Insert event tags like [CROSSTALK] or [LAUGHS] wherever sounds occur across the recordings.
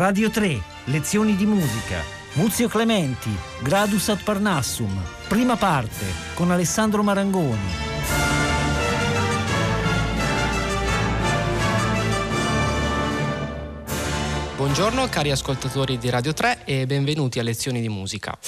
Radio 3, lezioni di musica. Muzio Clementi, Gradus ad Parnassum. Prima parte, con Alessandro Marangoni. Buongiorno cari ascoltatori di Radio 3 e benvenuti a Lezioni di musica.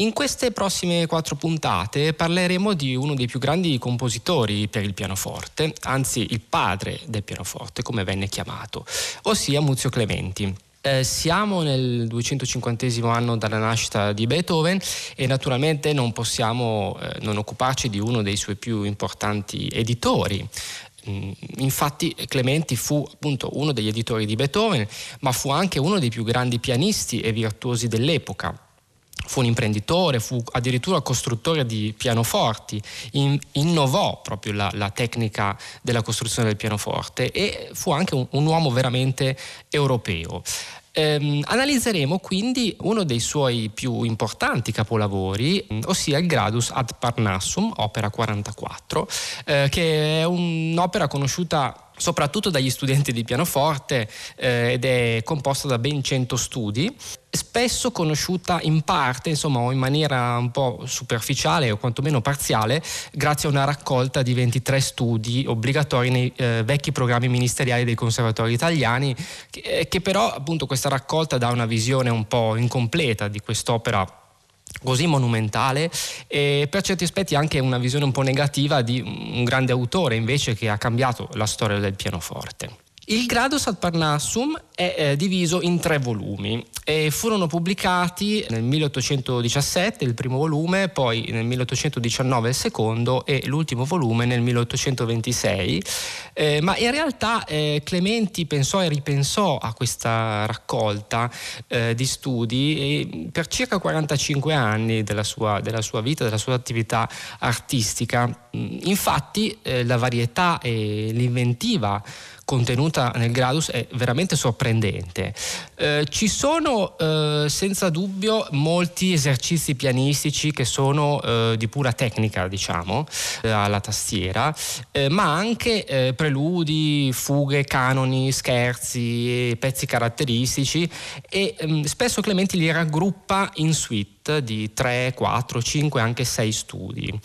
In queste prossime quattro puntate parleremo di uno dei più grandi compositori per il pianoforte, anzi il padre del pianoforte, come venne chiamato, ossia Muzio Clementi. Eh, siamo nel 250 anno dalla nascita di Beethoven e naturalmente non possiamo eh, non occuparci di uno dei suoi più importanti editori, mm, Infatti Clementi fu appunto uno degli editori di Beethoven, ma fu anche uno dei più grandi pianisti e virtuosi dell'epoca fu un imprenditore, fu addirittura costruttore di pianoforti, in, innovò proprio la, la, tecnica della costruzione del pianoforte e fu anche un, un uomo veramente europeo. Eh, analizzeremo quindi uno dei suoi più importanti capolavori, ossia il Gradus ad Parnassum, opera 44, eh, che è un'opera conosciuta soprattutto dagli studenti di pianoforte eh, ed è composta da ben 100 studi, spesso conosciuta in parte, insomma, o in maniera un po' superficiale o quantomeno parziale, grazie a una raccolta di 23 studi obbligatori nei eh, vecchi programmi ministeriali dei conservatori italiani, che, eh, che però appunto questa raccolta dà una visione un po' incompleta di quest'opera così monumentale e per certi aspetti anche una visione un po' negativa di un grande autore invece che ha cambiato la storia del pianoforte. Il Gradus ad Parnassum è eh, diviso in tre volumi e furono pubblicati nel 1817 il primo volume, poi nel 1819 il secondo e l'ultimo volume nel 1826. Eh, ma in realtà eh, Clementi pensò e ripensò a questa raccolta eh, di studi per circa 45 anni della sua, della sua, vita, della sua attività artistica. Infatti eh, la varietà e l'inventiva contenuta nel Gradus è veramente sorprendente. Eh, ci sono eh, senza dubbio molti esercizi pianistici che sono eh, di pura tecnica, diciamo, eh, alla tastiera, eh, ma anche eh, preludi, fughe, canoni, scherzi, pezzi caratteristici e ehm, spesso Clementi li raggruppa in suite di 3, 4, 5, anche 6 studi.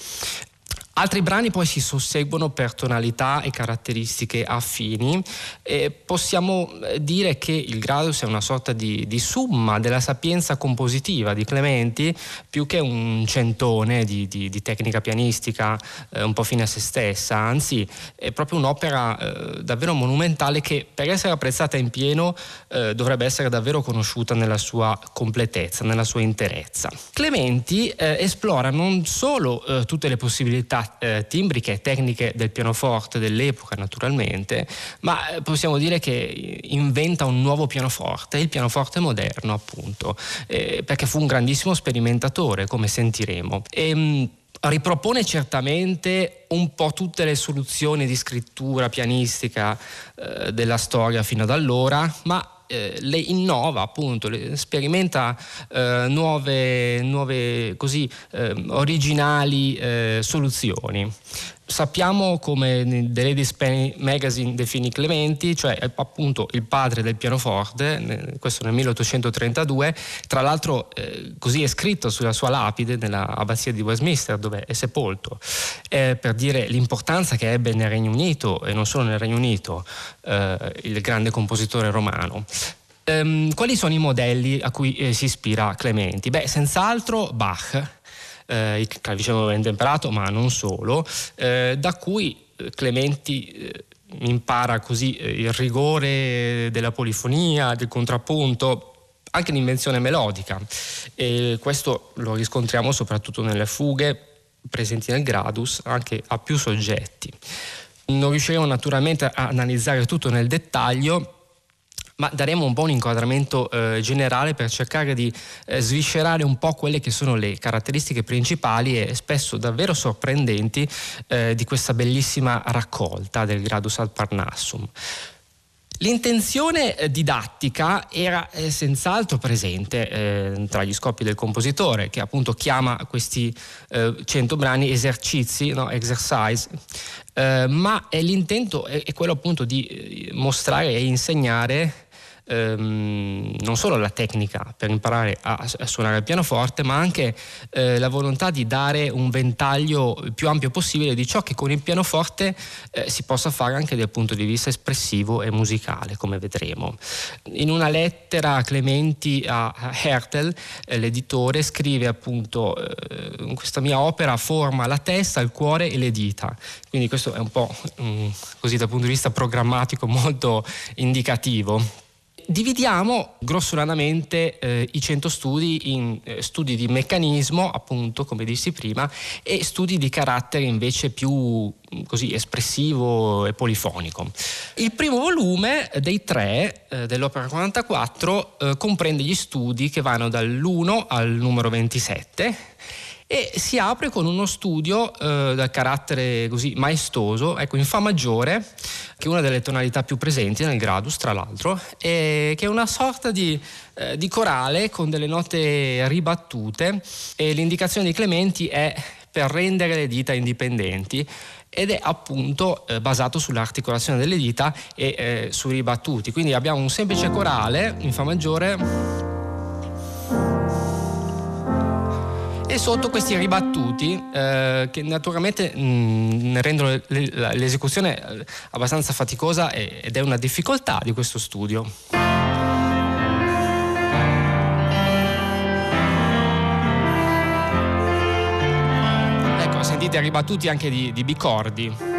Altri brani poi si susseguono per tonalità e caratteristiche affini e possiamo eh, dire che il Gradus è una sorta di, di summa della sapienza compositiva di Clementi più che un centone di, di, di tecnica pianistica eh, un po' fine a se stessa, anzi è proprio un'opera eh, davvero monumentale che per essere apprezzata in pieno eh, dovrebbe essere davvero conosciuta nella sua completezza, nella sua interezza. Clementi eh, esplora non solo eh, tutte le possibilità eh, timbriche e tecniche del pianoforte dell'epoca naturalmente, ma eh, possiamo dire che inventa un nuovo pianoforte, il pianoforte moderno appunto, eh, perché fu un grandissimo sperimentatore come sentiremo. E, mh, ripropone certamente un po' tutte le soluzioni di scrittura pianistica eh, della storia fino ad allora, ma eh, le innova appunto, le, sperimenta eh, nuove, nuove così, eh, originali eh, soluzioni. Sappiamo come The Ladies Penny Magazine definì Clementi, cioè appunto il padre del pianoforte, questo nel 1832, tra l'altro eh, così è scritto sulla sua lapide nell'abbazia di Westminster dove è sepolto, eh, per dire l'importanza che ebbe nel Regno Unito e non solo nel Regno Unito eh, il grande compositore romano. Um, quali sono i modelli a cui eh, si ispira Clementi? Beh, senz'altro Bach eh, il clavicembalo ben temperato, ma non solo, eh, da cui eh, Clementi eh, impara così eh, il rigore della polifonia, del contrappunto, anche l'invenzione melodica. E questo lo riscontriamo soprattutto nelle fughe presenti nel Gradus, anche a più soggetti. Non riusciremo naturalmente a analizzare tutto nel dettaglio, ma daremo un po' un inquadramento eh, generale per cercare di eh, sviscerare un po' quelle che sono le caratteristiche principali e spesso davvero sorprendenti eh, di questa bellissima raccolta del Gradus ad Parnassum. L'intenzione eh, didattica era eh, senz'altro presente eh, tra gli scopi del compositore, che appunto chiama questi eh, 100 brani esercizi, no? exercise, eh, ma l'intento è, è, quello appunto di eh, mostrare e insegnare ehm, non solo la tecnica per imparare a, a suonare il pianoforte, ma anche eh, la volontà di dare un ventaglio più ampio possibile di ciò che con il pianoforte eh, si possa fare anche dal punto di vista espressivo e musicale, come vedremo. In una lettera Clementi a Hertel, eh, l'editore, scrive appunto eh, questa mia opera forma la testa, il cuore e le dita. Quindi questo è un po' um, così dal punto di vista programmatico molto indicativo. Dividiamo grossolanamente eh, i 100 studi in eh, studi di meccanismo, appunto, come dissi prima, e studi di carattere invece più mm, così espressivo e polifonico. Il primo volume dei tre eh, dell'opera 44 eh, comprende gli studi che vanno dall'1 al numero 27 e si apre con uno studio eh, dal carattere così maestoso, ecco, in Fa maggiore, che è una delle tonalità più presenti nel Gradus, tra l'altro, che è una sorta di, eh, di corale con delle note ribattute e l'indicazione di Clementi è per rendere le dita indipendenti ed è appunto eh, basato sull'articolazione delle dita e eh, sui ribattuti. Quindi abbiamo un semplice corale in Fa maggiore e sotto questi ribattuti eh, che naturalmente mh, mm, rendono l'esecuzione eh, abbastanza faticosa ed è una difficoltà di questo studio. Ecco, sentite ribattuti anche di, di bicordi.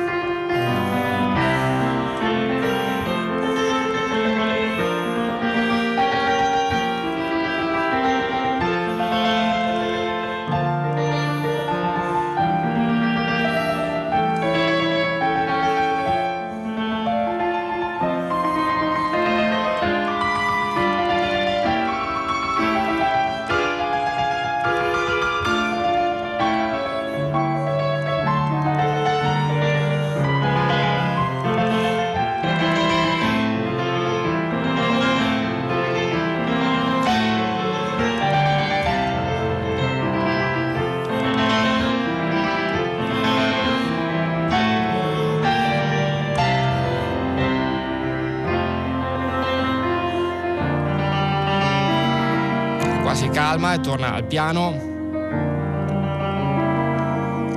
Calma e torna al piano.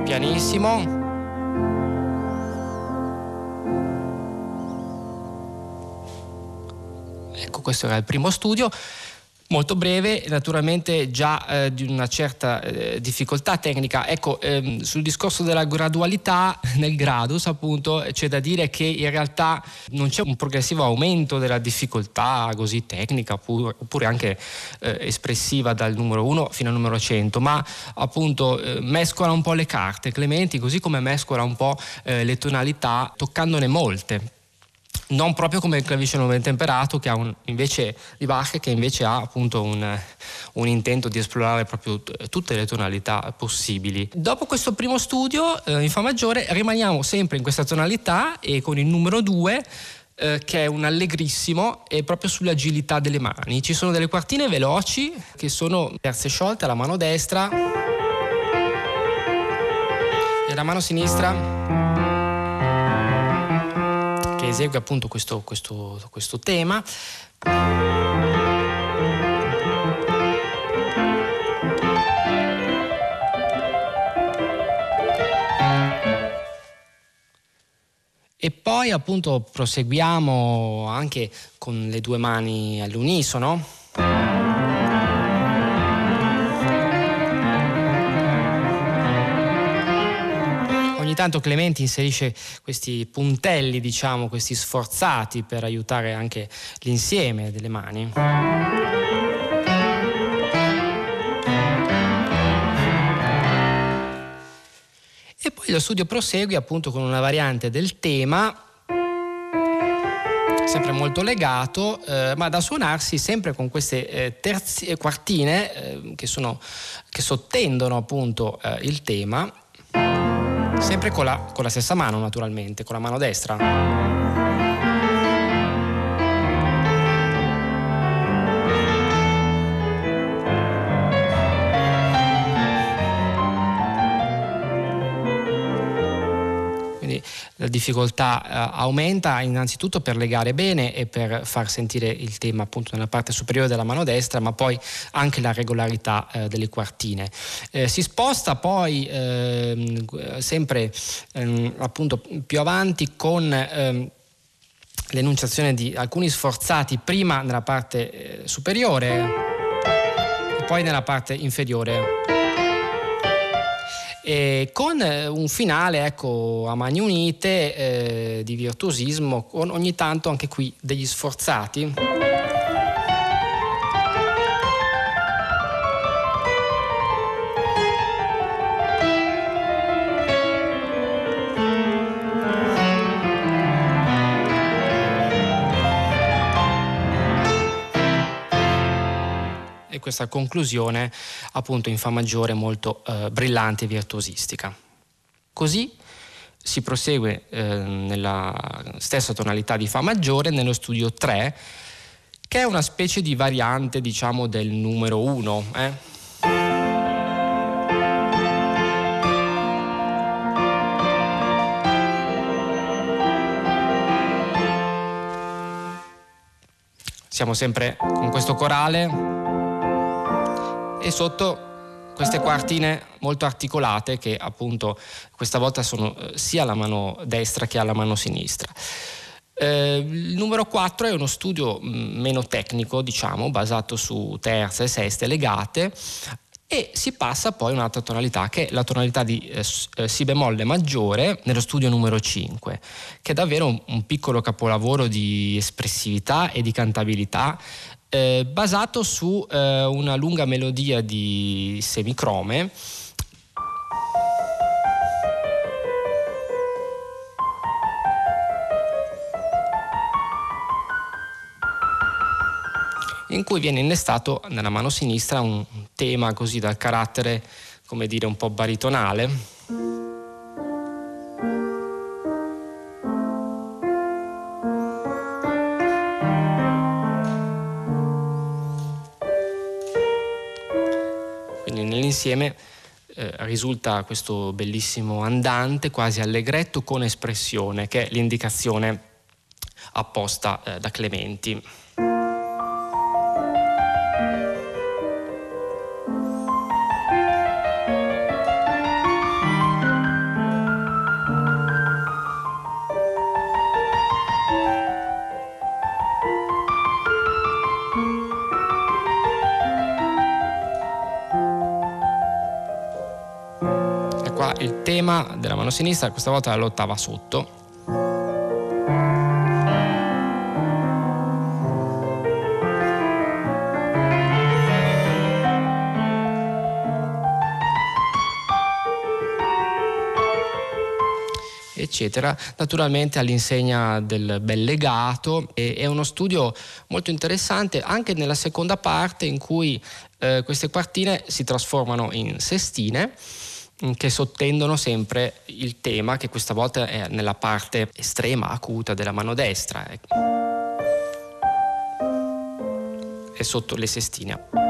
Pianissimo. Ecco, questo era il primo studio molto breve, naturalmente già eh, di una certa eh, difficoltà tecnica. Ecco, ehm, sul discorso della gradualità [LAUGHS] nel gradus, appunto, c'è da dire che in realtà non c'è un progressivo aumento della difficoltà così tecnica oppure, oppure anche eh, espressiva dal numero 1 fino al numero 100, ma appunto eh, mescola un po' le carte, Clementi, così come mescola un po' eh, le tonalità, toccandone molte non proprio come il clavicembalo temperato che ha un, invece di Bach che invece ha appunto un, un intento di esplorare proprio t- tutte le tonalità possibili. Dopo questo primo studio eh, in Fa maggiore rimaniamo sempre in questa tonalità e con il numero 2 eh, che è un allegrissimo e proprio sull'agilità delle mani. Ci sono delle quartine veloci che sono terze sciolte alla mano destra e la mano sinistra esegue appunto questo, questo, questo tema. E poi appunto proseguiamo anche con le due mani all'unisono. Tanto Clementi inserisce questi puntelli, diciamo, questi sforzati per aiutare anche l'insieme delle mani. E poi lo studio prosegue appunto con una variante del tema sempre molto legato, eh, ma da suonarsi sempre con queste eh, terzi, quartine eh, che, sono, che, sottendono appunto eh, il tema Sempre con la, con la stessa mano naturalmente, con la mano destra. La difficoltà eh, aumenta innanzitutto per legare bene e per far sentire il tema appunto nella parte superiore della mano destra, ma poi anche la regolarità eh, delle quartine. Eh, si sposta poi ehm, sempre ehm, appunto più avanti con ehm, l'enunciazione di alcuni sforzati prima nella parte superiore e poi nella parte inferiore. E con eh, un finale ecco, a mani unite eh, di virtuosismo, con ogni tanto anche qui degli sforzati. Questa conclusione appunto in Fa maggiore molto eh, brillante e virtuosistica. Così si prosegue eh, nella stessa tonalità di Fa maggiore nello studio 3 che è una specie di variante diciamo del numero 1. Eh? Siamo sempre con questo corale e sotto queste quartine molto articolate che appunto questa volta sono eh, sia alla mano destra che alla mano sinistra. Eh, il numero 4 è uno studio mm, meno tecnico, diciamo, basato su terze e seste legate e si passa poi a un'altra tonalità che è la tonalità di eh, eh Si bemolle maggiore nello studio numero 5, che è davvero un, un piccolo capolavoro di espressività e di cantabilità eh, basato su eh, una lunga melodia di semicrome. in cui viene innestato nella mano sinistra un tema così dal carattere, come dire, un po' baritonale. Insieme eh, risulta questo bellissimo andante quasi allegretto con espressione che è l'indicazione apposta eh, da Clementi. Tema della mano sinistra, questa volta l'ottava sotto. eccetera, naturalmente all'insegna del bel legato e è uno studio molto interessante anche nella seconda parte in cui eh, queste quartine si trasformano in sestine che sottendono sempre il tema che questa volta è nella parte estrema, acuta della mano destra. È sotto le sestine.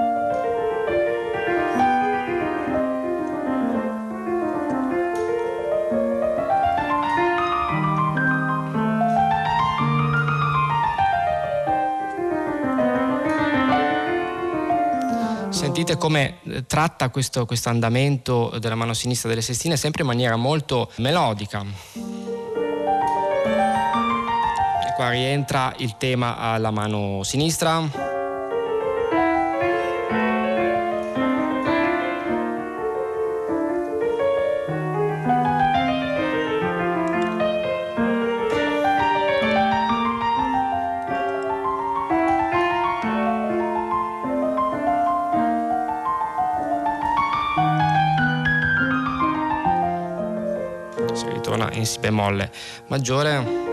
Sentite come eh, tratta questo, questo andamento della mano sinistra delle sestine sempre in maniera molto melodica. E qua rientra il tema alla mano sinistra. Si bemolle maggiore.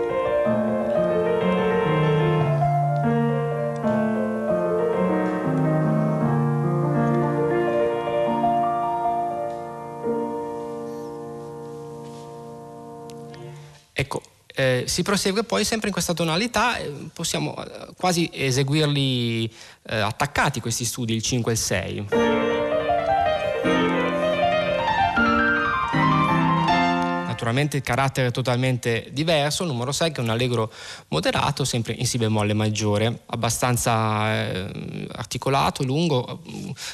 Ecco, eh, si prosegue poi sempre in questa tonalità, eh, possiamo eh, quasi eseguirli eh, attaccati questi studi, il 5 e il 6. Naturalmente carattere totalmente diverso, il numero 6 che è un allegro moderato, sempre in si bemolle maggiore, abbastanza eh, articolato, lungo,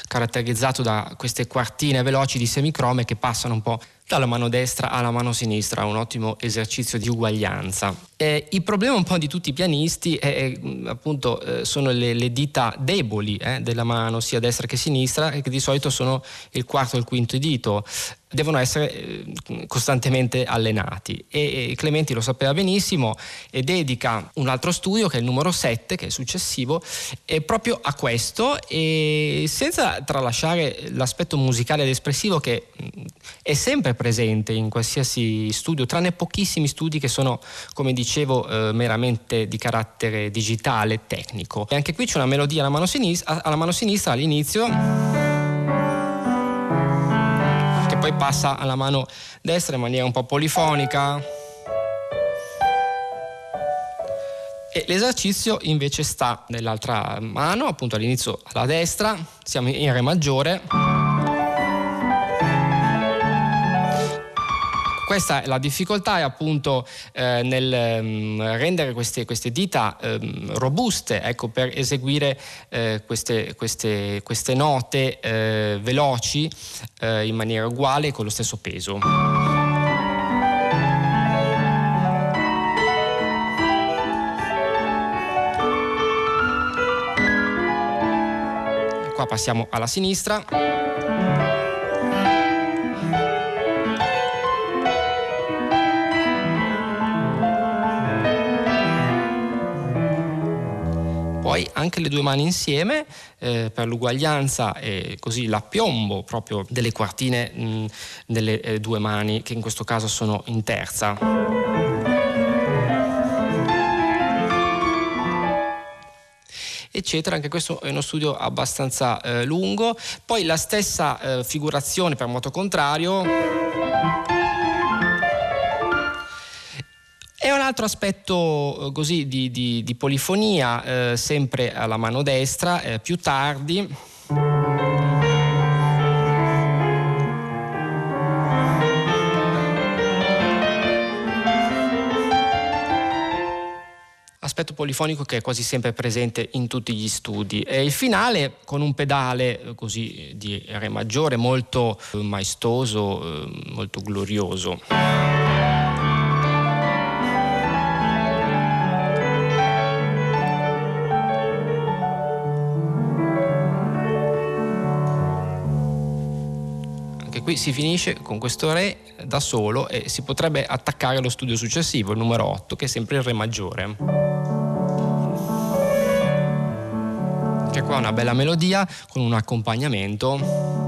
caratterizzato da queste quartine veloci di semicrome che passano un po' dalla mano destra alla mano sinistra, un ottimo esercizio di uguaglianza. Eh, il problema un po' di tutti i pianisti è, è, appunto, eh, sono le, le, dita deboli eh, della mano sia destra che sinistra che di solito sono il quarto e il quinto dito devono essere eh, costantemente allenati. E Clementi lo sapeva benissimo e dedica un altro studio che è il numero 7 che è successivo è proprio a questo e senza tralasciare l'aspetto musicale ed espressivo che è sempre presente in qualsiasi studio tranne pochissimi studi che sono come dicevo eh, meramente di carattere digitale tecnico. E anche qui c'è una melodia alla mano sinistra, alla mano sinistra all'inizio poi passa alla mano destra in maniera un po' polifonica. E l'esercizio invece sta nell'altra mano, appunto all'inizio alla destra, siamo in Re maggiore. Questa è la difficoltà è appunto eh, nel um, rendere queste, queste dita um, robuste ecco, per eseguire eh, queste, queste, queste, note eh, veloci eh, in maniera uguale e con lo stesso peso. Qua passiamo alla sinistra. Poi anche le due mani insieme eh, per l'uguaglianza e così l'appiombo proprio delle quartine mh, delle eh, due mani che in questo caso sono in terza. eccetera. Anche questo è uno studio abbastanza eh, lungo. Poi la stessa eh, figurazione per moto contrario. Altro aspetto eh, così di, di, di polifonia, eh, sempre alla mano destra, eh, più tardi. aspetto polifonico che è quasi sempre presente in tutti gli studi. E il finale con un pedale eh, così di Re maggiore molto maestoso, molto glorioso. Qui si finisce con questo Re da solo e si potrebbe attaccare allo studio successivo, il numero 8, che è sempre il Re maggiore. Che qua è una bella melodia con un accompagnamento.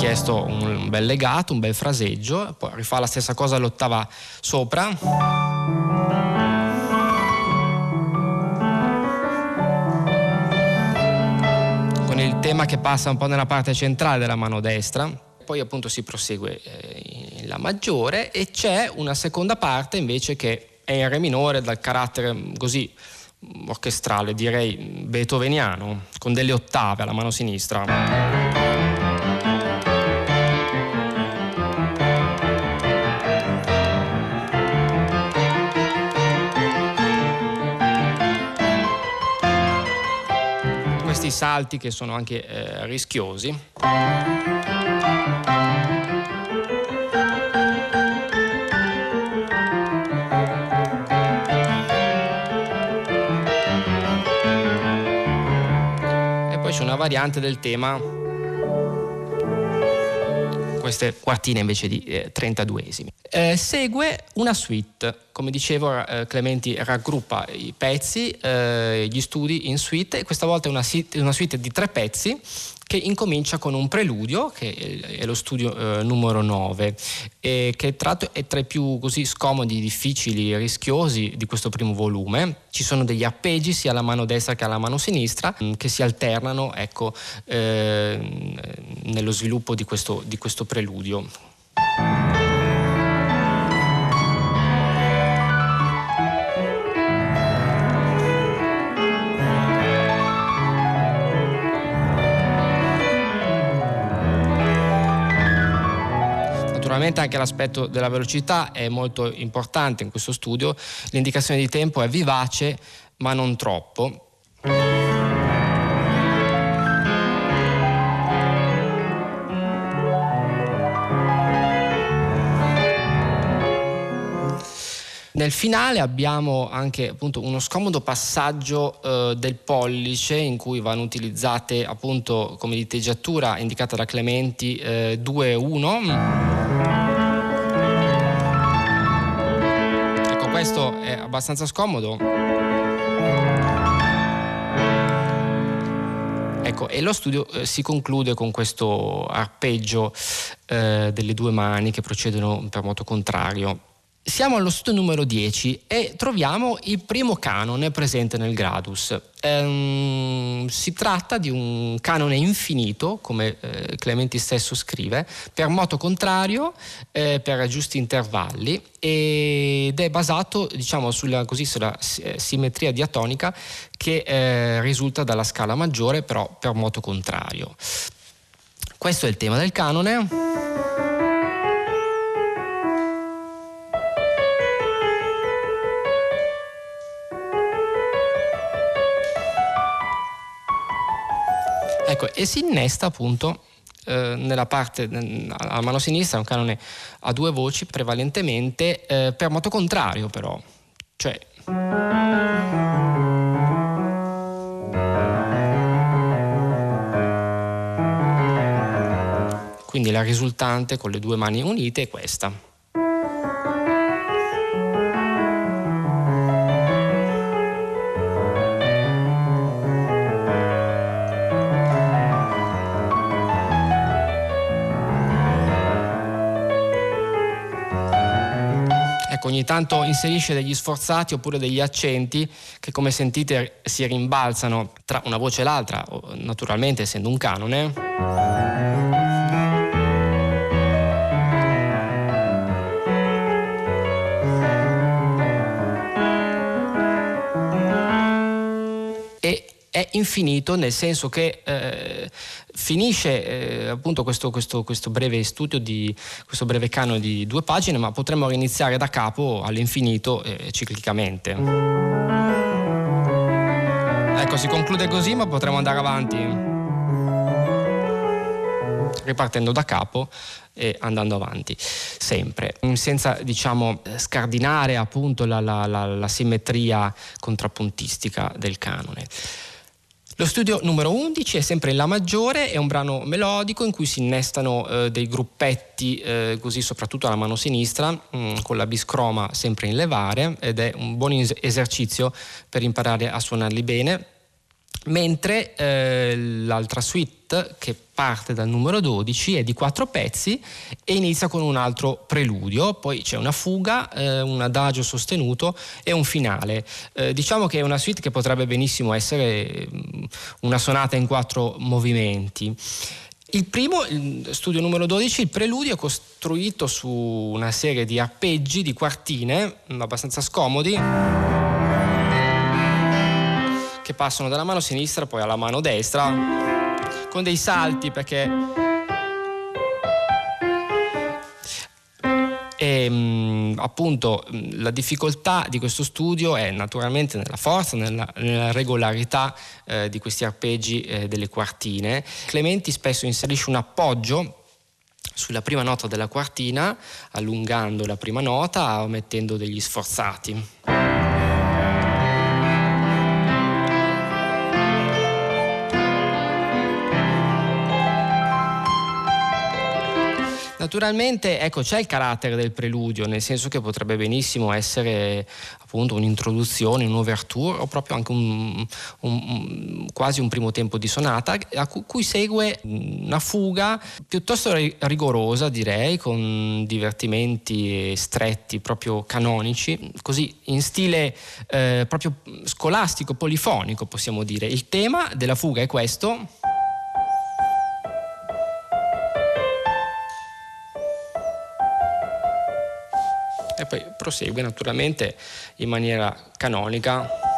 Richiesto un bel legato, un bel fraseggio, poi rifà la stessa cosa all'ottava sopra. Con il tema che passa un po' nella parte centrale della mano destra. Poi appunto si prosegue eh, in La maggiore e c'è una seconda parte invece che è in Re minore dal carattere mm, così orchestrale, direi beethoveniano, con delle ottave alla mano sinistra. Questi salti che sono anche eh, rischiosi. E poi c'è una variante del tema queste quartine invece di eh, 32esimi. Eh, segue una suite, come dicevo eh, Clementi raggruppa i pezzi, eh, gli studi in suite e questa volta è una, una suite di tre pezzi che incomincia con un preludio, che è lo studio eh, numero 9, e che tratto è tra i più così scomodi, difficili, rischiosi di questo primo volume. Ci sono degli appeggi sia alla mano destra che alla mano sinistra mm, che si alternano ecco, eh, nello sviluppo di questo, di questo preludio. Naturalmente anche l'aspetto della velocità è molto importante in questo studio, l'indicazione di tempo è vivace ma non troppo. Nel finale abbiamo anche appunto, uno scomodo passaggio eh, del pollice in cui vanno utilizzate appunto come diteggiatura indicata da Clementi eh, 2-1. Ecco, questo è abbastanza scomodo. Ecco, e lo studio eh, si conclude con questo arpeggio eh, delle due mani che procedono per moto contrario. Siamo allo studio numero 10 e troviamo il primo canone presente nel Gradus. Ehm, si tratta di un canone infinito, come eh, Clementi stesso scrive, per moto contrario, eh, per giusti intervalli ed è basato diciamo, sulla, così, sulla eh, simmetria diatonica che eh, risulta dalla scala maggiore, però per moto contrario. Questo è il tema del canone. Ecco, e si innesta appunto eh, nella parte alla mano sinistra, un canone a due voci prevalentemente eh, per moto contrario però, cioè quindi la risultante con le due mani unite è questa. Ogni tanto inserisce degli sforzati oppure degli accenti che come sentite si rimbalzano tra una voce e l'altra, naturalmente essendo un canone. è infinito nel senso che eh, finisce eh, appunto questo, questo, questo, breve studio di questo breve canone di due pagine, ma potremmo riniziare da capo all'infinito eh, ciclicamente. Ecco, si conclude così, ma potremmo andare avanti ripartendo da capo e andando avanti sempre, senza diciamo scardinare appunto la, la, la, la simmetria contrappuntistica del canone. Lo studio numero 11 è sempre La maggiore, è un brano melodico in cui si innestano eh, dei gruppetti, eh, così soprattutto alla mano sinistra, mh, mm, con la biscroma sempre in levare ed è un buon esercizio per imparare a suonarli bene mentre eh, l'altra suite che parte dal numero 12 è di quattro pezzi e inizia con un altro preludio, poi c'è una fuga, eh, un adagio sostenuto e un finale. Eh, diciamo che è una suite che potrebbe benissimo essere mm, una sonata in quattro movimenti. Il primo, il studio numero 12, il preludio è costruito su una serie di arpeggi, di quartine, abbastanza scomodi che passano dalla mano sinistra poi alla mano destra con dei salti perché E mm, appunto la difficoltà di questo studio è naturalmente nella forza, nella, nella regolarità eh, di questi arpeggi eh, delle quartine. Clementi spesso inserisce un appoggio sulla prima nota della quartina, allungando la prima nota o mettendo degli sforzati. Naturalmente ecco, c'è il carattere del preludio, nel senso che potrebbe benissimo essere appunto un'introduzione, un'ouverture o proprio anche un, un, quasi un primo tempo di sonata a cui segue una fuga piuttosto rigorosa direi, con divertimenti stretti proprio canonici, così in stile eh, proprio scolastico, polifonico possiamo dire. Il tema della fuga è questo. Prosegue naturalmente in maniera canonica.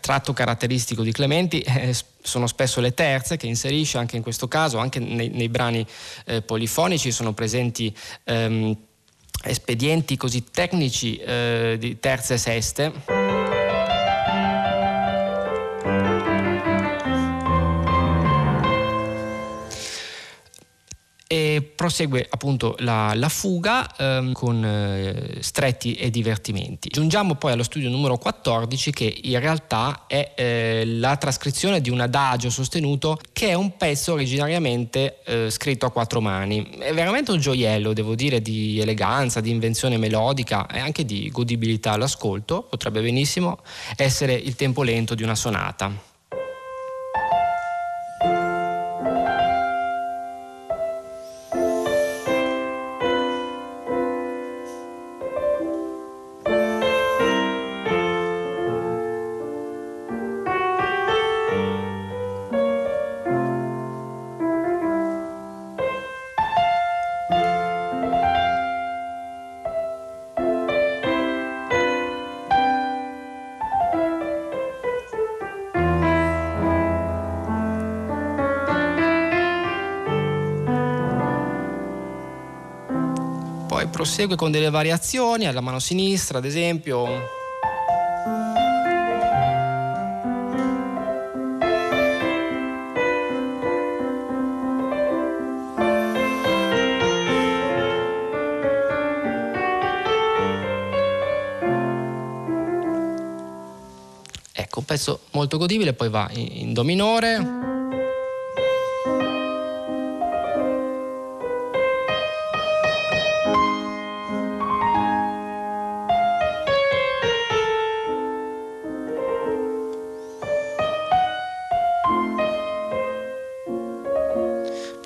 Tratto caratteristico di Clementi eh, sono spesso le terze che inserisce anche in questo caso, anche nei, nei brani eh, polifonici sono presenti ehm, espedienti così tecnici eh, di terze e seste. Prosegue appunto la, la fuga ehm, con eh, stretti e divertimenti. Giungiamo poi allo studio numero 14 che in realtà è eh, la trascrizione di un adagio sostenuto che è un pezzo originariamente eh, scritto a quattro mani. È veramente un gioiello, devo dire, di eleganza, di invenzione melodica e anche di godibilità all'ascolto. Potrebbe benissimo essere il tempo lento di una sonata. Prosegue con delle variazioni alla mano sinistra, ad esempio. Ecco, un pezzo molto godibile, poi va in, Do minore.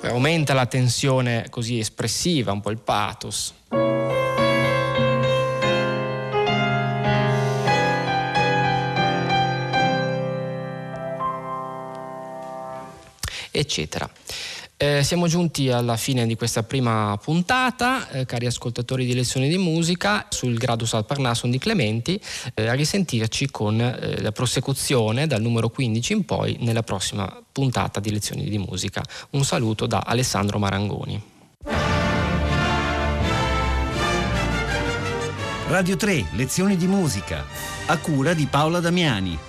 Aumenta la tensione così espressiva, un po' il pathos. eccetera. Eh, siamo giunti alla fine di questa prima puntata, eh, cari ascoltatori di lezioni di musica, sul Gradus al Parnasson di Clementi, eh, a risentirci con eh, la prosecuzione dal numero 15 in poi nella prossima puntata di lezioni di musica. Un saluto da Alessandro Marangoni. Radio 3, lezioni di musica, a cura di Paola Damiani.